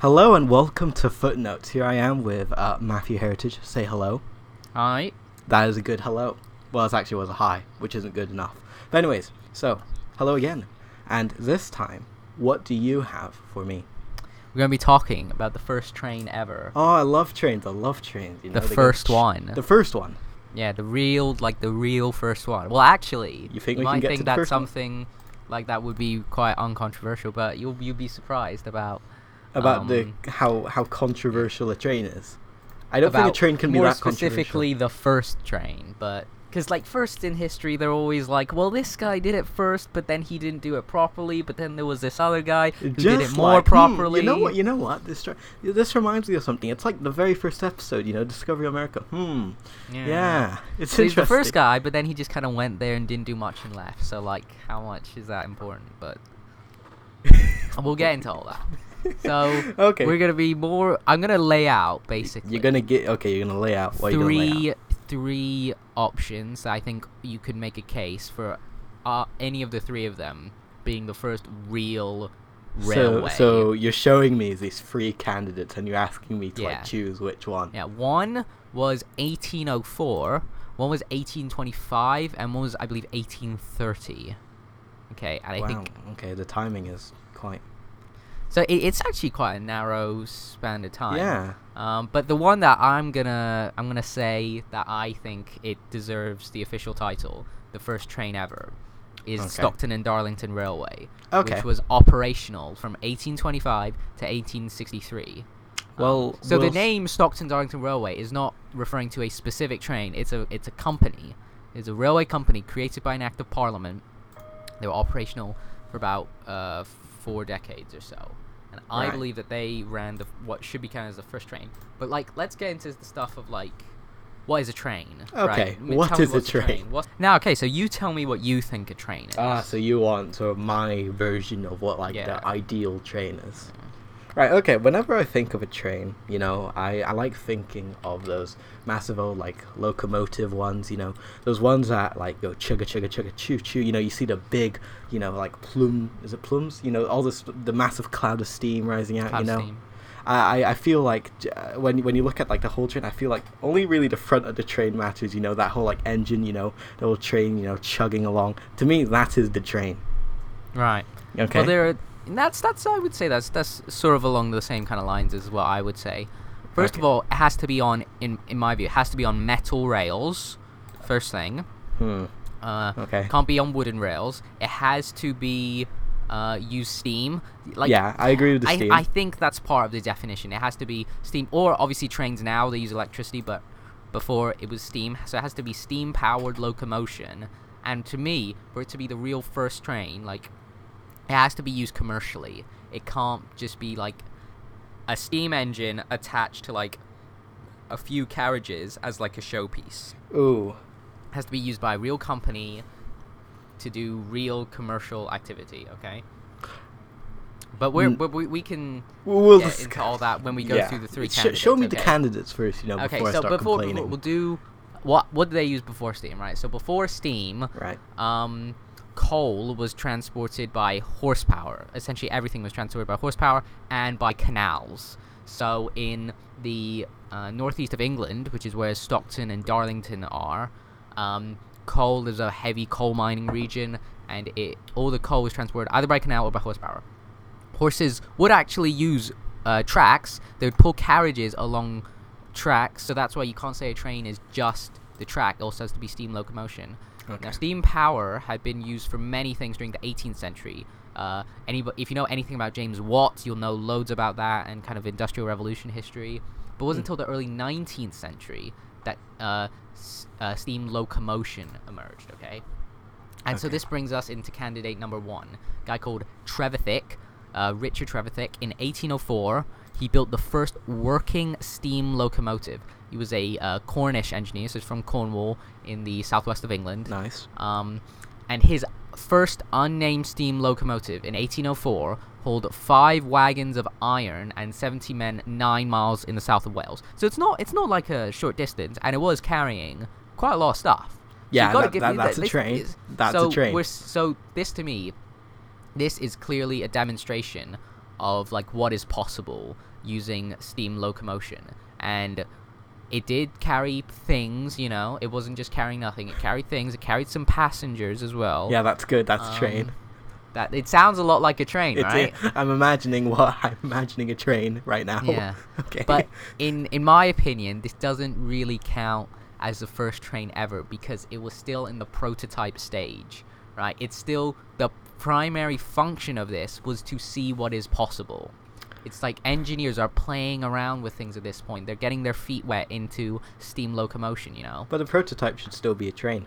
Hello and welcome to Footnotes. Here I am with uh, Matthew Heritage. Say hello. Hi. That is a good hello. Well, it actually was a hi, which isn't good enough. But anyways, so hello again. And this time, what do you have for me? We're gonna be talking about the first train ever. Oh, I love trains. I love trains. You know, the first one. The first one. yeah, the real, like the real first one. Well, actually, You think can might think that first one? something like that would be quite uncontroversial, but you'll you'll be surprised about About the Um, how how controversial a train is. I don't think a train can be that controversial. specifically the first train, but because like first in history they're always like, well, this guy did it first, but then he didn't do it properly, but then there was this other guy who did it more like, hmm, properly. you know what? You know what? This tr- this reminds me of something. It's like the very first episode. You know, Discovery America. Hmm. Yeah. It's So he's interesting. the first guy, but then he just kind of went there and didn't do much and left. So like, how much is that important? But we'll get into all that. So Okay. we're gonna be more. I'm gonna lay out basically. You're gonna get okay. You're gonna lay out what you're gonna lay three out. three options. I think you could make a case for uh, any of the three of them being the first real So, railway. so you're showing me these three candidates, and you're asking me to Yeah. like choose which one. yeah, one was 1804, one was 1825, and one was I believe 1830. Okay, and I wow. think Okay, the timing is quite. So. It, it's actually quite a narrow span of time. Yeah. Um, but the one that I'm gonna I'm gonna say that I think it deserves the official title, the first train ever, is Okay. Stockton and Darlington Railway, Okay. which was operational from 1825 to 1863. Um, Well, so we'll the name Stockton Darlington Railway is not referring to a specific train. It's a it's a company. It's a railway company created by an act of parliament. They were operational for about uh, four decades or so, and I Right. believe that they ran the what should be counted as the first train. But like, let's get into the stuff of like. What is a train? Okay, right? I mean, what is a train? What- now, okay, so you tell me what you think a train is. Ah, so you want sort of my version of what like Yeah. the ideal train is. Right, okay, whenever I think of a train, you know, I, I like thinking of those massive old like locomotive ones, you know, those ones that like go chugga chugga chugga choo choo, you know, you see the big, you know, like plume is it plumes? You know, all this the massive cloud of steam rising out, Cloud you know. steam. I, I- feel like uh, when when you look at like the whole train, I feel like only really the front of the train matters. You know that whole like engine, you know, the whole train, you know, chugging along. To me, that is the train. Right. Okay. Well, there. Are, and that's that's I would say that's that's sort of along the same kind of lines as what I would say. First of all, it has to be on in in my view, it has to be on metal rails. First thing, Hmm. uh, Okay. can't be on wooden rails. It has to be uh, use steam. Like yeah, I agree with the I, steam. I think that's part of the definition. It has to be steam, or obviously trains now they use electricity, but before it was steam, so it has to be steam powered locomotion. And to me, for it to be the real first train, like it has to be used commercially. It can't just be like a steam engine attached to like a few carriages as like a showpiece. Ooh. It has to be used by a real company to do real commercial activity. Okay. But we're, Mm. we we can We'll, get discuss- into all that when we go yeah. through the three Sh- candidates. show me the candidates first, you know, Okay, before so I start before complaining. we'll do what what do they use before steam, right? So before steam, Right. um, coal was transported by horsepower. Essentially, everything was transported by horsepower and by canals. So in the uh, northeast of England, which is where Stockton and Darlington are, um, coal is a heavy coal mining region, and it all the coal was transported either by canal or by horsepower. Horses would actually use uh, tracks. They would pull carriages along tracks, so that's why you can't say a train is just the track. It also has to be steam locomotion. Okay. Now, steam power had been used for many things during the 18th century. Uh, anybody, if you know anything about James Watt, you'll know loads about that and kind of industrial revolution history. But it wasn't Hmm. until the early 19th century that uh, s- uh, steam locomotion emerged. Okay, and so this brings us into candidate number one, a guy called Trevithick, uh, Richard Trevithick. In 1804, he built the first working steam locomotive. He was a uh, Cornish engineer, so he's from Cornwall in the southwest of England. Nice. Um, and his first unnamed steam locomotive in 1804 hauled five wagons of iron and 70 men nine miles in the south of Wales. So it's not it's not like a short distance, and it was carrying quite a lot of stuff. So Yeah, gotta that- give that- that's a train. is- That's a so train. We're, so this to me, this is clearly a demonstration of like what is possible using steam locomotion and it did carry things you know it wasn't just carrying nothing it carried things it carried some passengers as well Yeah, that's good. That's a train. Um, that it sounds a lot like a train It right is- I'm imagining what I'm imagining a train right now. Yeah. okay. but in in my opinion this doesn't really count as the first train ever because it was still in the prototype stage right it's still the primary function of this was to see what is possible it's like engineers are playing around with things at this point they're getting their feet wet into steam locomotion you know but the prototype should still be a train.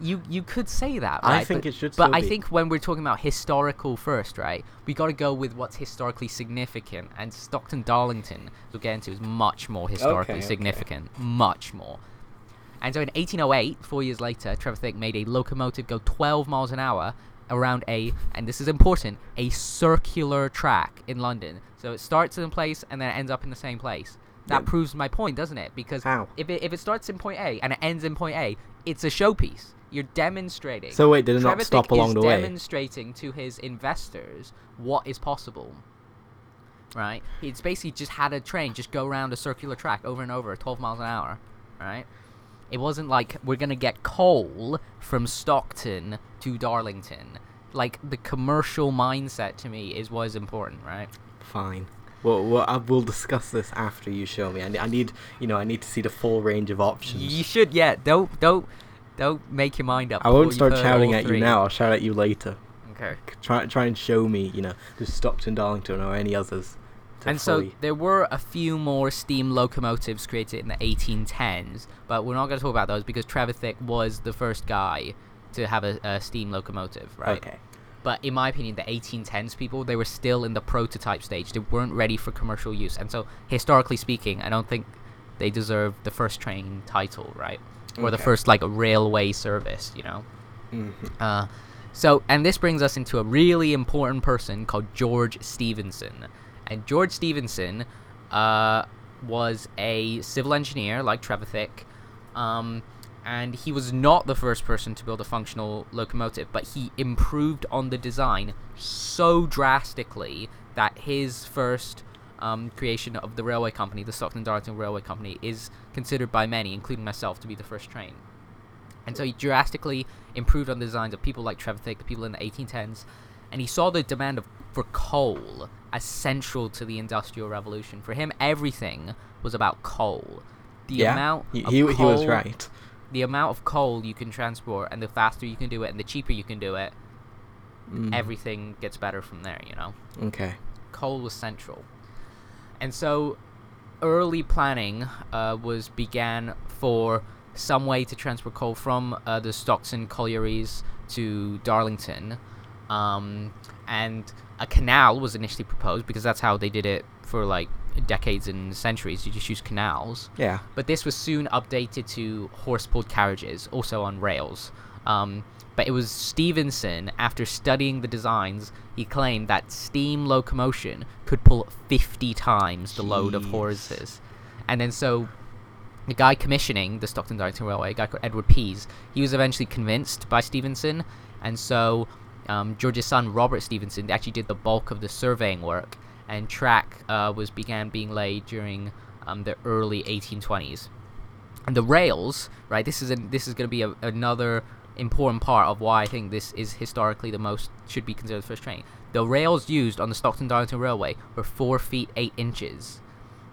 you you could say that I think but, it should but i be. think when we're talking about historical first right we got to go with what's historically significant and stockton darlington we'll get into is much more historically okay. significant much more and so in 1808 four years later Trevor trevithick made a locomotive go 12 miles an hour around a and this is important a circular track in london. So it starts in a place and then it ends up in the same place. That Yeah. proves my point doesn't it? Because How? if it, if it starts in point a and it ends in point a it's a showpiece. You're demonstrating. So wait, did it not stop along the way? demonstrating to his investors what is possible. Right? It's basically just had a train just go around a circular track over and over 12 miles an hour. Right it wasn't like we're gonna get coal from stockton to darlington like the commercial mindset to me is what is important right Fine. Well, well, I will discuss this after you show me. I, I need, you know, I need to see the full range of options. you should yeah don't don't don't make your mind up I won't start shouting at three. you now. I'll shout at you later. okay Try, try and show me, you know, the Stockton Darlington or any others. And so there were a few more steam locomotives created in the 1810s, but we're not going to talk about those because Trevor Trevithick was the first guy to have a, a steam locomotive, right? Okay. But in my opinion, the 1810s people, they were still in the prototype stage. They weren't ready for commercial use. And so, historically speaking, I don't think they deserve the first train title, right? Or the first, like, railway service, you know? hmm Uh, so, and this brings us into a really important person called George Stephenson. And George Stephenson uh, was a civil engineer like Trevithick. Um, and he was not the first person to build a functional locomotive, but he improved on the design so drastically that his first um, creation of the railway company, the Stockton Darlington Railway Company, is considered by many, including myself, to be the first train. And so he drastically improved on the designs of people like Trevithick, the people in the 1810s, and he saw the demand of, for coal as central to the Industrial Revolution. For him, everything was about coal. The yeah. amount he, of he, he was coal- right. The amount of coal you can transport, and the faster you can do it, and the cheaper you can do it, Mm. everything gets better from there. You know Okay. coal was central. And so early planning uh, was began for some way to transport coal from uh, the Stockton collieries to Darlington. Um, and a canal was initially proposed because that's how they did it for like decades and centuries. You just use canals. Yeah. But this was soon updated to horse pulled carriages, also on rails. Um, but it was Stephenson, after studying the designs, he claimed that steam locomotion could pull 50 times the load of horses. And then so the guy commissioning the Stockton Darlington Railway, a guy called Edward Pease, he was eventually convinced by Stephenson, and so um, George's son Robert Stephenson actually did the bulk of the surveying work, and track uh, was began being laid during um, the early 1820s. And the rails, right? This is a, this is going to be a, another important part of why I think this is historically the most should be considered the first train. The rails used on the Stockton Darlington Railway were four feet eight inches,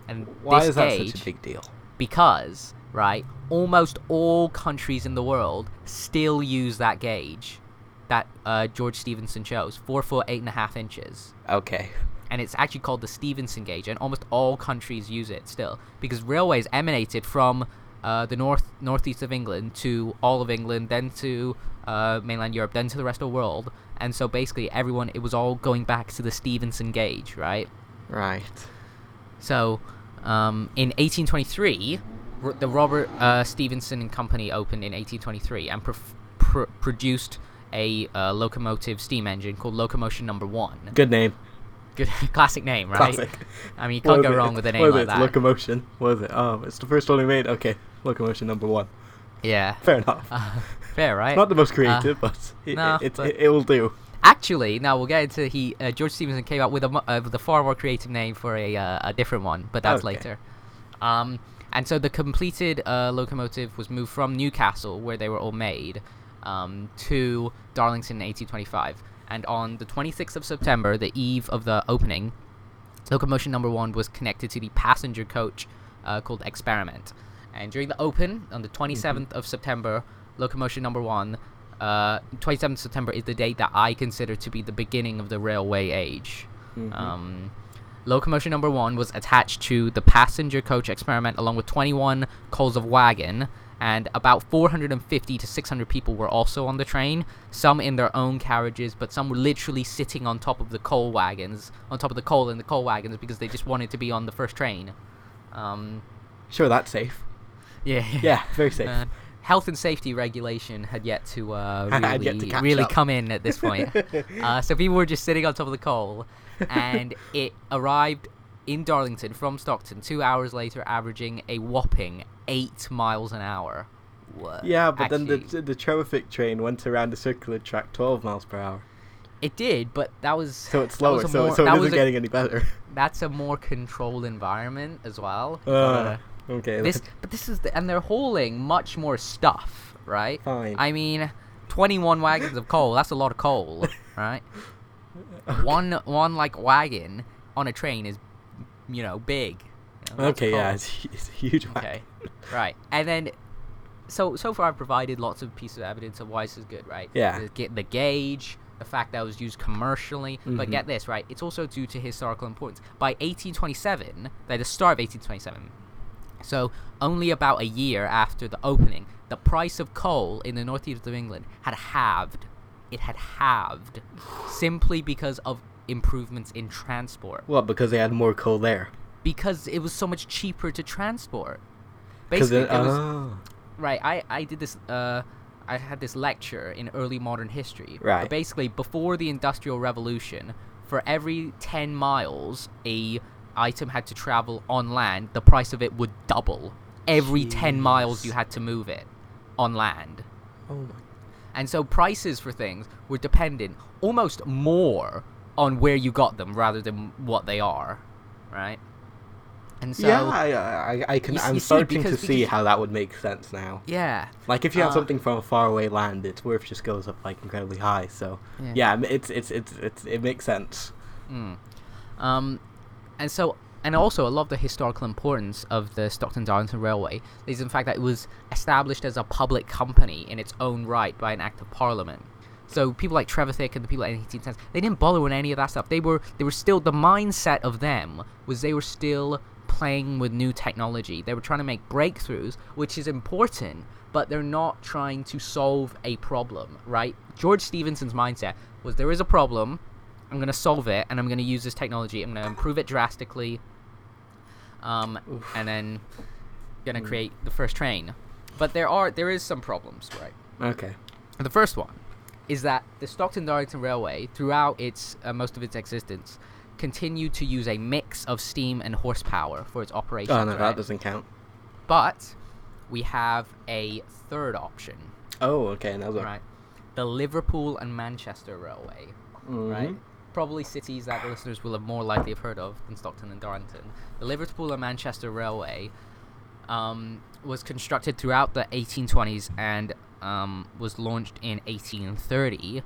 and Why this is that such a big deal? because right almost all countries in the world still use that gauge that uh, george stephenson chose four foot eight and a half inches Okay. and it's actually called the stephenson gauge and almost all countries use it still because railways emanated from uh, the north northeast of england to all of england then to uh, mainland europe then to the rest of the world and so basically everyone it was all going back to the stephenson gauge right Right. so, um, in 1823, the Robert uh, Stephenson and Company opened in 1823 and prof- pr- produced a uh, locomotive steam engine called Locomotion Number One. Good name. Good, classic name, right? Classic. I mean, you can't go it? wrong with a name What like it? that. Locomotion. What is it? Oh, it's the first one we made. Okay. Locomotion number one. yeah, Fair enough. uh, fair, right? Not the most creative, but it, no, it, it, but- it, will do. actually, now we'll get into he. Uh, George Stephenson came up with a uh, with a far more creative name for a uh, a different one, but that's Okay. later. Um, and so the completed uh, locomotive was moved from Newcastle, where they were all made, um, to Darlington in 1825. And on the 26th of September, the eve of the opening, locomotion number one was connected to the passenger coach uh, called Experiment. And during the open, on the 27th of September, locomotion number one, uh, 27th September is the date that I consider to be the beginning of the railway age. Mhm. Um, locomotion number one was attached to the passenger coach experiment along with 21 coals of wagon, and about 450 to 600 people were also on the train. Some in their own carriages, but some were literally sitting on top of the coal wagons, on top of the coal in the coal wagons because they just wanted to be on the first train. Um, Sure, that's safe. yeah. Yeah, very safe. Uh, health and safety regulation had yet to uh, really, yet to really up. come in at this point. uh, so people were just sitting on top of the coal, and it arrived in Darlington from Stockton two hours later, averaging a whopping eight miles an hour. What? yeah, but then the the Trevithick train went around the circular track 12 miles per hour. it did, but that was So it's slower, was so, more- so it isn't a- getting any better. that's a more controlled environment as well. You Uh, okay, this, but this is the, and they're hauling much more stuff, right? fine. I mean, 21 wagons of coal, that's a lot of coal, right? One one like wagon on a train is you know, big. you know, okay, yeah, it's, it's a huge whack. Okay. right. And then so so far I've provided lots of pieces of evidence of why this is good, right? Yeah. The, the gauge, the fact that it was used commercially, but Mhm. get this, right? It's also due to historical importance. By 1827, by the start of 1827, so only about a year after the opening, the price of coal in the northeast of England had halved. It had halved simply because of improvements in transport. Well, Because they had more coal there. Because it was so much cheaper to transport. Basically, it- there was, oh. right. I I did this. Uh, I had this lecture in early modern history. Right. Basically, before the Industrial Revolution, for every ten miles a item had to travel on land, the price of it would double. Every ten miles you had to move it on land. oh my. And so prices for things were dependent almost more on where you got them rather than what they are, right? And so yeah, I, I, I can. You I'm you see, starting because- to see because- how that would make sense now. yeah, Like if you have Uh, something from a faraway land, its worth just goes up like incredibly high. So Yeah. yeah, it's it's it's it's it makes sense. Mm. Um, and so, and also, I love the historical importance of the Stockton Darlington Railway is in fact that it was established as a public company in its own right by an act of parliament. So people like Trevithick and the people in the 1810s, they didn't bother with any of that stuff. They were they were still the mindset of them was they were still playing with new technology. They were trying to make breakthroughs, which is important, but they're not trying to solve a problem, right? George Stephenson's mindset was there is a problem, I'm gonna solve it, and I'm gonna use this technology. I'm gonna improve it drastically, um, Oof. and then gonna Mm. create the first train. But there are there is some problems, right? Okay. The first one is that the Stockton Darlington Railway, throughout its uh, most of its existence, continued to use a mix of steam and horsepower for its operations. Oh no, right? that doesn't count. But we have a third option, Oh, okay, another. right? The Liverpool and Manchester Railway, right? Mhm. Probably cities that the listeners will have more likely have heard of than Stockton and Darlington. The Liverpool and Manchester Railway um, was constructed throughout the 1820s and um, was launched in 1830.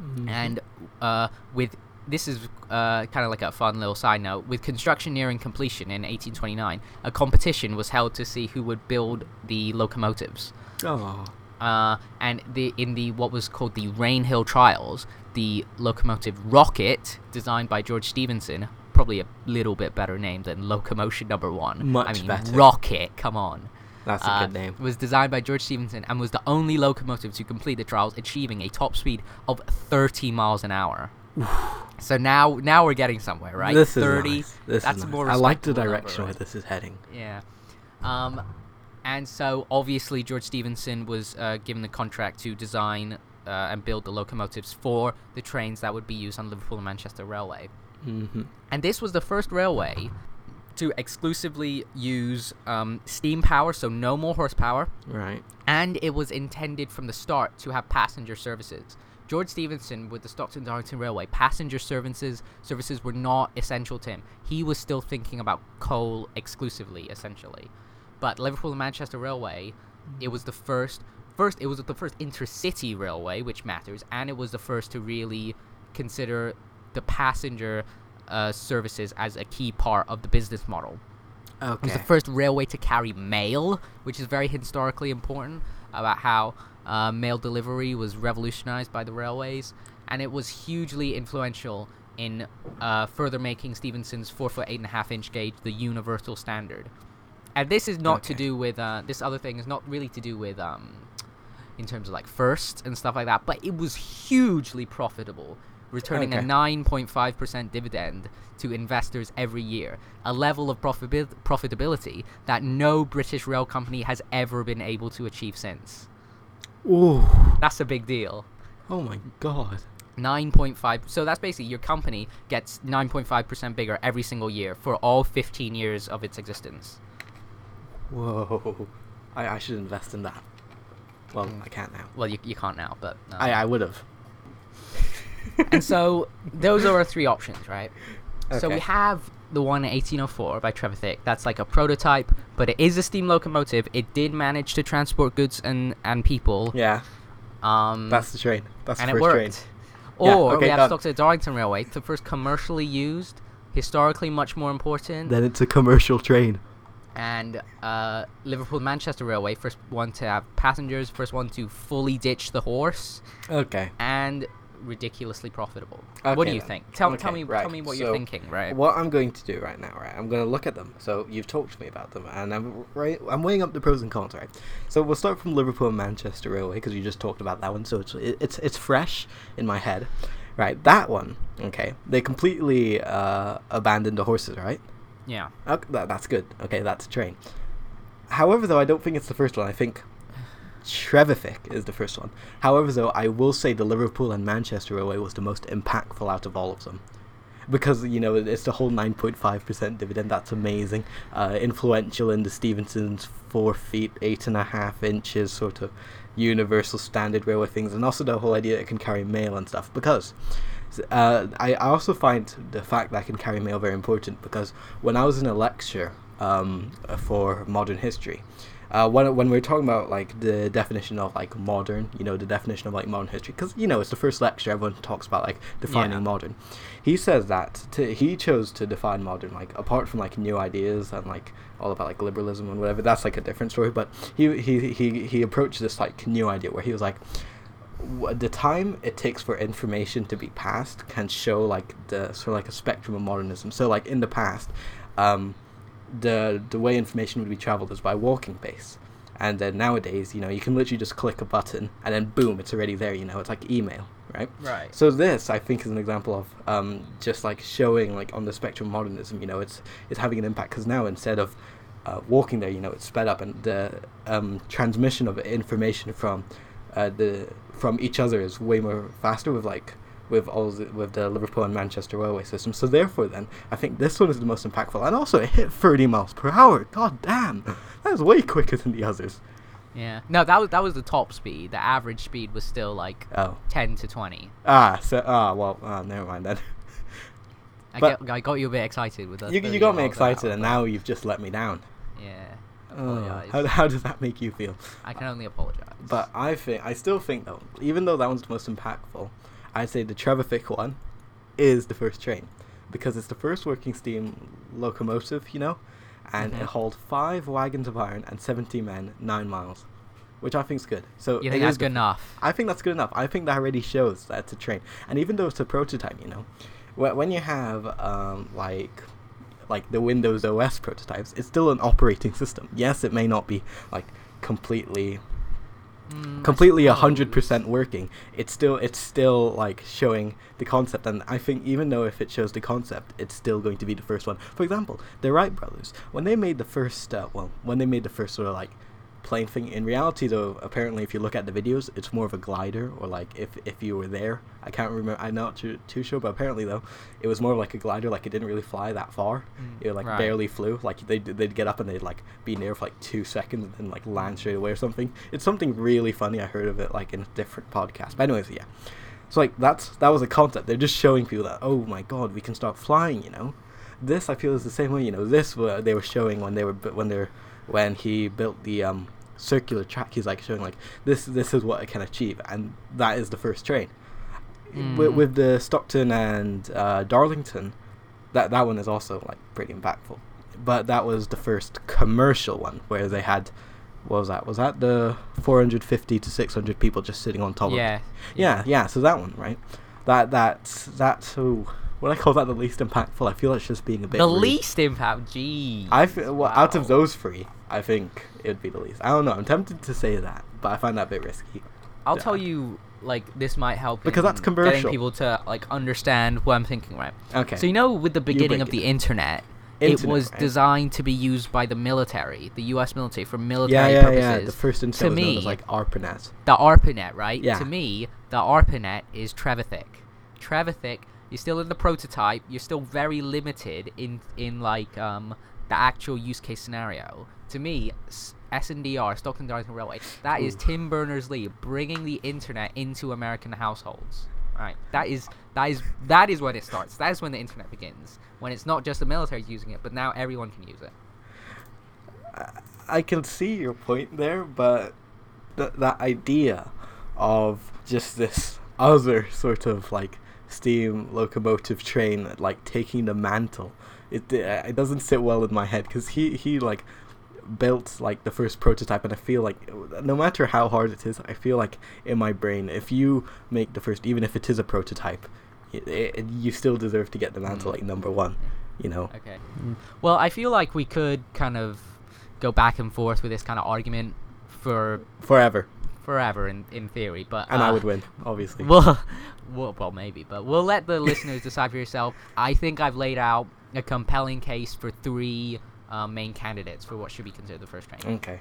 Mhm. And uh, with this is uh, kind of like a fun little side note. With construction nearing completion in 1829, a competition was held to see who would build the locomotives. Oh. Uh, and the in the what was called the Rainhill Trials, the locomotive Rocket, designed by George Stephenson, probably a little bit better name than Locomotion Number One. I Much mean, better. Rocket, come on. That's a good name. Was designed by George Stephenson and was the only locomotive to complete the trials, achieving a top speed of 30 miles an hour. so now, now we're getting somewhere, right? This is 30. nice. This that's is nice. more I like the respectable number, direction where this is heading. Yeah. Um, and so obviously George Stephenson was uh, given the contract to design uh, and build the locomotives for the trains that would be used on Liverpool and Manchester Railway. hmm And this was the first railway to exclusively use um, steam power, so no more horsepower, Right. and it was intended from the start to have passenger services George Stephenson with the Stockton Darlington Railway, passenger services services were not essential to him. He was still thinking about coal exclusively, essentially. But Liverpool and Manchester Railway, it was the first first it was the first intercity railway, which matters, and it was the first to really consider the passenger uh, services as a key part of the business model. Okay. It was the first railway to carry mail, which is very historically important about how uh, mail delivery was revolutionized by the railways, and it was hugely influential in uh, further making Stephenson's four foot eight and a half inch gauge the universal standard. And this is not to do with uh, this other thing is not really to do with um, in terms of like first and stuff like that, but it was hugely profitable, returning a 9.5% dividend to investors every year, a level of profitab- profitability that no British rail company has ever been able to achieve since. Ooh. That's a big deal. Oh my god. 9.5 so that's basically your company gets 9.5% bigger every single year for all 15 years of its existence. Whoa. I, I should invest in that. Well, I can't now. Well, you, you can't now, but um, I, I would have. And so those are our three options, right? So we have the one 1804 by Trevor Trevithick. That's like a prototype, but it is a steam locomotive. It did manage to transport goods and and people. Yeah, Um, that's the train. That's and the it first worked. train. Yeah, Or okay, we have done. Stockton Darlington Railway, the first commercially used, historically much more important, Then it's a commercial train. and uh, Liverpool Manchester Railway, first one to have passengers, first one to fully ditch the horse, Okay. and ridiculously profitable. what do you then. think? Tell, tell me, right, tell me what you're thinking, right? What I'm going to do right now, right? I'm going to look at them. So you've talked to me about them, and I'm right. I'm weighing up the pros and cons, right? So we'll start from Liverpool and Manchester Railway because you just talked about that one. So it's it's it's fresh in my head, right? That one, okay. They completely uh, abandoned the horses, right? Yeah. Okay, that, that's good. Okay, that's a train. However, though, I don't think it's the first one. I think Trevithick is the first one. However, though, I will say the Liverpool and Manchester Railway was the most impactful out of all of them. Because, you know, it's the whole 9.5% dividend. That's amazing. Uh, influential in the Stephenson's 4 feet, 8.5 inches sort of universal standard railway things. And also the whole idea that it can carry mail and stuff. Because uh, I I also find the fact that I can carry mail very important because when I was in a lecture um, for modern history, uh, when when we are talking about like the definition of like modern, you know, the definition of like modern history, because you know it's the first lecture everyone talks about like defining Yeah. modern. He says that to, he chose to define modern like apart from like new ideas and like all about like liberalism and whatever. That's like a different story. But he he he he approached this like new idea where he was like the time it takes for information to be passed can show like the sort of like a spectrum of modernism. So like in the past, um, the the way information would be traveled is by walking pace, and then nowadays, you know, you can literally just click a button and then boom, it's already there. You know, it's like email, right? Right. So this, I think, is an example of um, just like showing like on the spectrum of modernism. You know, it's it's having an impact because now instead of uh, walking there, you know, it's sped up and the um, transmission of information from uh, the from each other is way more faster with like with all the, with the Liverpool and Manchester railway system. So therefore, then I think this one is the most impactful, and also it hit 30 miles per hour. God damn, that was way quicker than the others. Yeah. No, that was that was the top speed. The average speed was still like Oh, 10 to 20. ah, so ah, well, ah, never mind then. I, But- get, I got you a bit excited with that. you, you got me excited, and now you've just let me down. Yeah. Oh, how, how does that make you feel? I can only apologize. But I think I still think though, even though that one's the most impactful, I'd say the Trevithick one is the first train because it's the first working steam locomotive, you know, and Mhm. it hauled five wagons of iron and seventy men nine miles, which I think is good. So you it think that's good enough? I think that's good enough. I think that already shows that it's a train. And even though it's a prototype, you know, wh- when you have um, like like the Windows OS prototypes, it's still an operating system. Yes, it may not be like completely Mm, completely a hundred percent working. It's still it's still like showing the concept, and I think even though if it shows the concept, it's still going to be the first one. For example, the Wright brothers, when they made the first, uh, well, when they made the first sort of like plane thing. In reality, though, apparently, if you look at the videos, it's more of a glider, or like if if you were there, I can't remember. I'm not too, too sure, but apparently though, it was more like a glider. Like it didn't really fly that far. Mm, It like right. barely flew. Like they'd they'd get up and they'd like be near for like two seconds and then like land straight away or something. It's something really funny. I heard of it like in a different podcast. But anyways, yeah. So like that's that was a concept. They're just showing people that oh my god, we can start flying. You know, this I feel is the same way. You know, this were they were showing when they were when they're when he built the um circular track. He's like showing like this this is what it can achieve, and that is the first train. With, Mm. with the Stockton and uh, Darlington, that that one is also like pretty impactful. But that was the first commercial one where they had what was that? Was that the 450 to 600 people just sitting on top of Yeah. yeah, yeah. So that one, right? That that's that's so. What I call that the least impactful. I feel it's just being a bit. The rude. least impact. Gee. I feel well, out of those three, I think it would be the least. I don't know. I'm tempted to say that, but I find that a bit risky. I'll Yeah. tell you, like this might help Because that's commercial. Getting people to like understand what I'm thinking, right? Okay. So you know, with the beginning of the down. internet, it was right? designed to be used by the military, the U.S. military, for military yeah, yeah, purposes. yeah. The first internet was known me- as like ARPANET. the ARPANET, right? Yeah. To me, the ARPANET is Trevithick. Trevithick, you're still in the prototype. You're still very limited in in like um the actual use case scenario. To me, S- SNDR, Stockton Darlington Railway, that is. Tim Berners-Lee bringing the internet into American households. Right. That is that is that is when it starts. That is when the internet begins. When it's not just the military using it, but now everyone can use it. I can see your point there, but th- that idea of just this other sort of like steam locomotive train like taking the mantle, it it doesn't sit well in my head because he he like built like the first prototype, and I feel like no matter how hard it is, I feel like in my brain, if you make the first, even if it is a prototype, it, it, you still deserve to get the mantle Mm. like number one. You know. Okay. Well, I feel like we could kind of go back and forth with this kind of argument for Forever, forever in, in theory, but and I uh, would win, obviously. Well, well, well, maybe, but we'll let the listeners decide for yourself. I think I've laid out a compelling case for three uh, main candidates for what should be considered the first train. okay.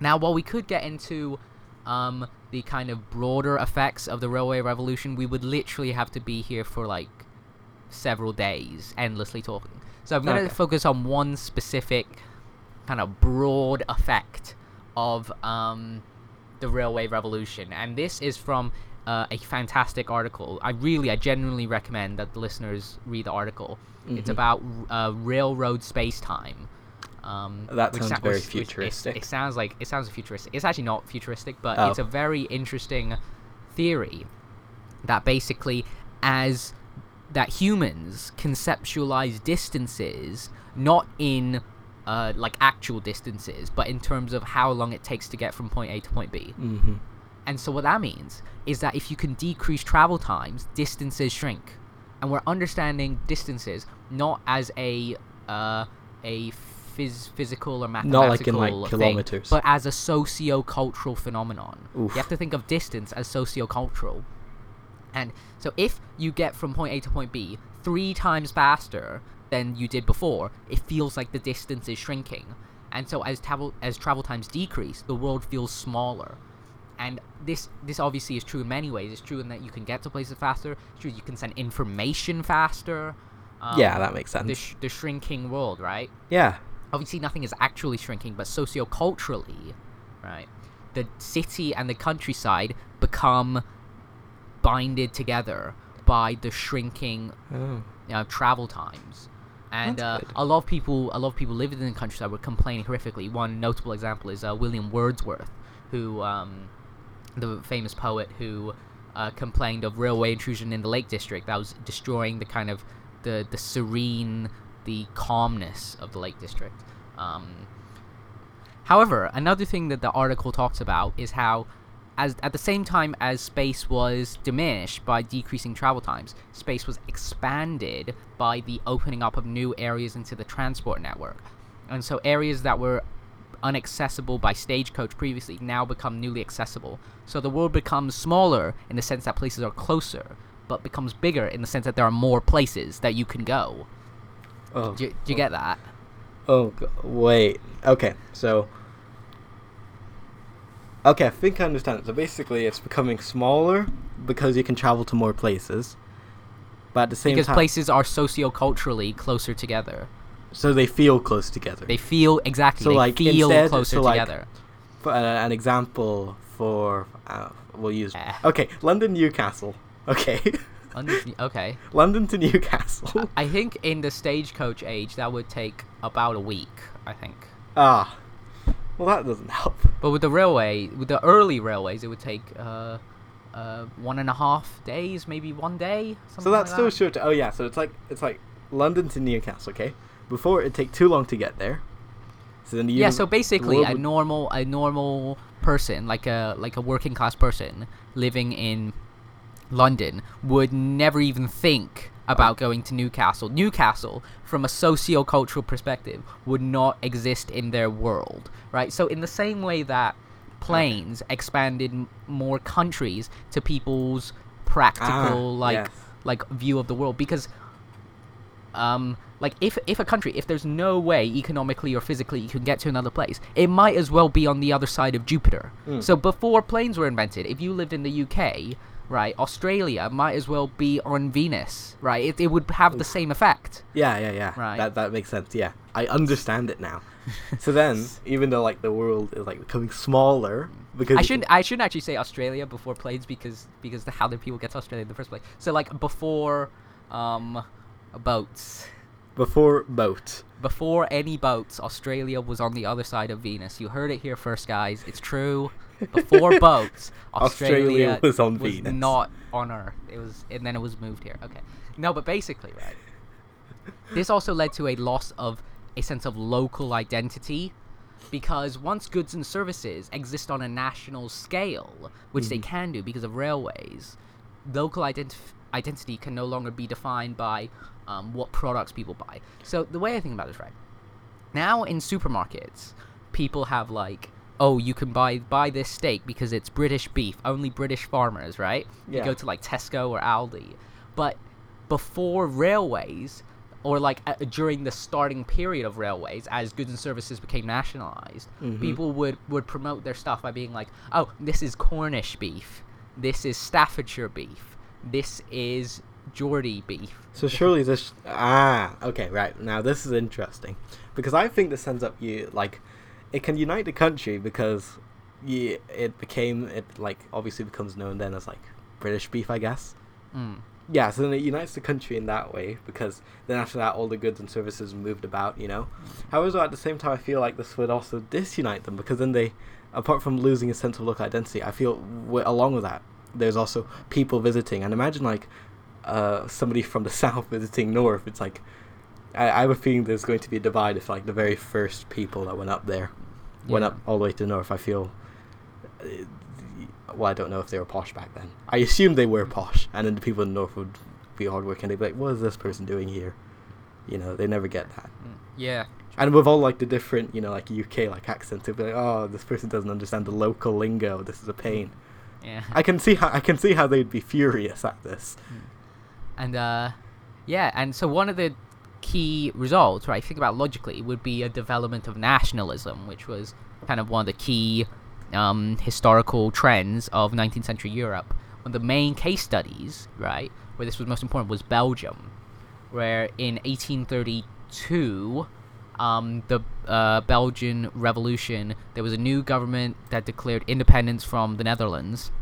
Now, while we could get into um, the kind of broader effects of the railway revolution, we would literally have to be here for like several days, endlessly talking. So I'm going to Okay. focus on one specific kind of broad effect of um, the railway revolution, and this is from uh, a fantastic article. I really, I genuinely recommend that the listeners read the article. It's Mhm. about uh, railroad space time. Um, That sounds sou- very which- which- it- futuristic. It, sounds like it sounds futuristic. It's actually not futuristic, but Oh. it's a very interesting theory that basically, as that humans conceptualize distances not in uh, like actual distances, but in terms of how long it takes to get from point A to point B. Mm-hmm. And so what that means is that if you can decrease travel times, distances shrink. And we're understanding distances not as a uh, a phys- physical or mathematical Not like in, like, thing, kilometers. but as a socio-cultural phenomenon. Oof. You have to think of distance as socio-cultural. And so if you get from point A to point B three times faster than you did before, it feels like the distance is shrinking. And so as travel as travel times decrease, the world feels smaller. And this this obviously is true in many ways. It's true in that you can get to places faster. It's true you can send information faster. Um, yeah, that makes sense. the, sh- the shrinking world, right? yeah. obviously nothing is actually shrinking, but socioculturally, right, the city and the countryside become binded together by the shrinking Oh. uh, travel times. And uh, a lot of people, a lot of people living in the countryside were complaining horrifically. One notable example is uh, William Wordsworth, who, um, the famous poet who uh, complained of railway intrusion in the Lake District that was destroying the kind of the the serene, the calmness of the Lake District. Um, however, another thing that the article talks about is how as at the same time as space was diminished by decreasing travel times, space was expanded by the opening up of new areas into the transport network. And so areas that were unaccessible by stagecoach previously now become newly accessible. So the world becomes smaller in the sense that places are closer, but becomes bigger in the sense that there are more places that you can go. Oh. Do you, do you oh. get that? Oh, wait. Okay, so. Okay, I think I understand. So basically, it's becoming smaller because you can travel to more places, but at the same Because time, places are socio-culturally closer together. So they feel close together. They feel exactly. So, they like, feel instead- closer so, like, together. For, uh, an example for uh, we'll use. Eh. Okay, London Newcastle. Okay. London okay. London to Newcastle. I think in the stagecoach age that would take about a week. I think. Ah. Well, that doesn't help. But with the railway, with the early railways, it would take uh, uh, one and a half days, maybe one day. Something So that's like still that. short. Oh yeah, so it's like it's like London to Newcastle. Okay. Before it take too long to get there. So then the Yeah. So basically, a normal a normal person, like a like a working class person living in London, would never even think about going to Newcastle. Newcastle, from a socio-cultural perspective, would not exist in their world, right? So in the same way that planes expanded m- more countries to people's practical Ah, like yes. like view of the world because um like if if a country if there's no way economically or physically you can get to another place it might as well be on the other side of jupiter Mm. so before planes were invented if you lived in the uk right australia might as well be on venus right it, it would have the same effect Yeah, yeah, yeah. Right. That that makes sense. Yeah, I understand it now. so then, even though like the world is like becoming smaller because I shouldn't. I shouldn't actually say Australia before planes because because the, how did people get to Australia in the first place? So like before, um, boats. Before boats. Before any boats, Australia was on the other side of Venus. You heard it here first, guys. It's true. Before boats, Australia Australia, was on Venus. not on Earth. It was, and then it was moved here. Okay. No, but basically, right. This also led to a loss of a sense of local identity because once goods and services exist on a national scale, which they mm-hmm. can do because of railways, local identif- identity can no longer be defined by um, what products people buy. So the way I think about this, right? Now in supermarkets, people have like, oh, you can buy buy this steak because it's British beef, only British farmers, right? Yeah. You go to like Tesco or Aldi, but before railways or like uh, during the starting period of railways as goods and services became nationalized Mhm. people would would promote their stuff by being like oh this is cornish beef this is staffordshire beef this is geordie beef So surely this ah okay right. Now this is interesting. Because I think this ends up you like it can unite the country because you, it became it like obviously becomes known then as like British beef I guess. Mm. yeah so then it unites the country in that way because then after that all the goods and services moved about you know? However at the same time I feel like this would also disunite them because then they apart from losing a sense of local identity I feel w- along with that there's also people visiting. And imagine like uh, somebody from the south visiting north it's like I, I have a feeling there's going to be a divide if like the very first people that went up there went up all the way to the north. I feel uh, well I don't know if they were posh back then. I assume they were posh and then the people in the north would be hardworking they'd be like what is this person doing here? You know they never get that. Mm. yeah. And with all like the different you know like UK like accents they'd be like oh this person doesn't understand the local lingo. This is a pain. Yeah. I can see how I can see how they'd be furious at this and uh yeah and so one of the key results right think about logically would be a development of nationalism which was kind of one of the key um, historical trends of 19th century europe. One of the main case studies right where this was most important was belgium where in 1832 um, the uh, Belgian Revolution, there was a new government that declared independence from the Netherlands,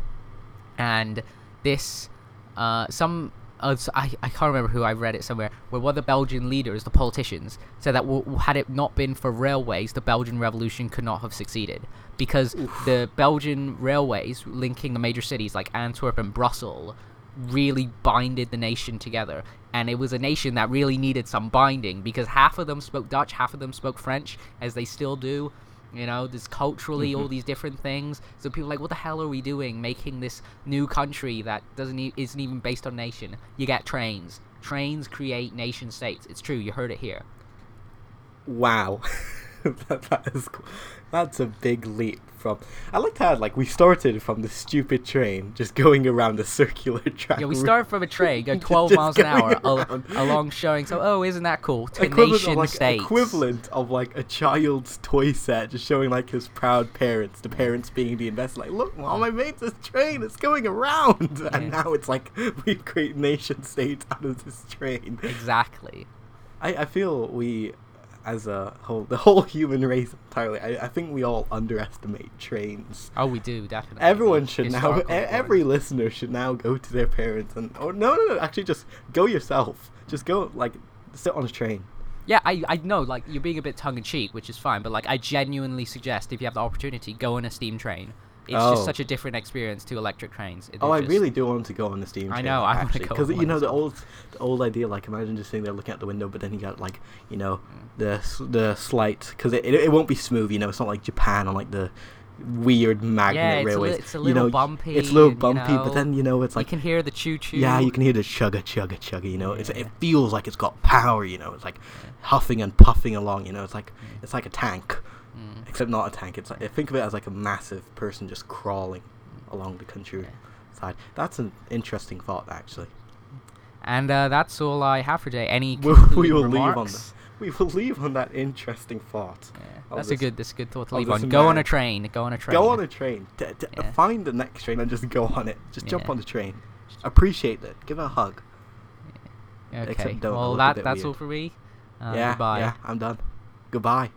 and this, uh, some, I, I can't remember who I read it somewhere, where one of the Belgian leaders, the politicians, said that w- had it not been for railways, the Belgian Revolution could not have succeeded. Because the Belgian railways linking the major cities like Antwerp and Brussels really binded the nation together. And it was a nation that really needed some binding because half of them spoke dutch half of them spoke french as they still do you know there's culturally all mm-hmm. these different things. So people are like what the hell are we doing making this new country that doesn't e- isn't even based on nation? You get trains. Trains create nation states. It's true. You heard it here. Wow, that, that is cool. that's a big leap from. I like how like we started from the stupid train just going around a circular track. yeah we start from a train go 12 just miles an hour al- along showing so oh isn't that cool to equivalent nation of like states equivalent of like a child's toy set, just showing like his proud parents, the parents being the investor. Like, look, mom, I made this train. It's going around, Yeah. and now it's like we create nation states out of this train. exactly I, I feel we as a whole, the whole human race entirely, I, I think we all underestimate trains. Oh, we do definitely. Everyone should now. E- Every listener should now go to their parents and, or no, no, no. Actually, just go yourself. Just go, like, sit on a train. Yeah, I I know like you're being a bit tongue in cheek, which is fine, but like I genuinely suggest if you have the opportunity, go on a steam train. It's Oh. just such a different experience to electric trains. It- Oh, they're I really do want to go on the steam I train. know, I wanna actually, go because you know the old, the old idea. Like, imagine just sitting there looking out the window, but then you got like, you know, Mm. the the slight, because it, it it won't be smooth. You know, it's not like Japan on like the weird magnet Yeah, it's a li- railways. it's a you little know, bumpy It's a little and, you bumpy, but then you know it's like you can hear the choo choo. yeah, you can hear the chugga chugga chugga. You know, it's Yeah. it feels like it's got power. You know, it's like huffing and puffing along. You know, it's like it's like a tank, Mm. except not a tank. It's like think of it as like a massive person just crawling along the countryside. That's an interesting thought, actually. And uh, that's all I have for today. Any We'll- we will leave on remarks? We will leave on that interesting thought. Yeah, that's a good. That's a good thought to leave on. Go on a train. Go on a train. Go on a train. T- t- Yeah. Find the next train and just go on it. Just jump Yeah. on the train. Appreciate it. Give it a hug. Okay. Except don't, Well, that that's weird. all for me. Uh, yeah, Goodbye. yeah, I'm done. Goodbye.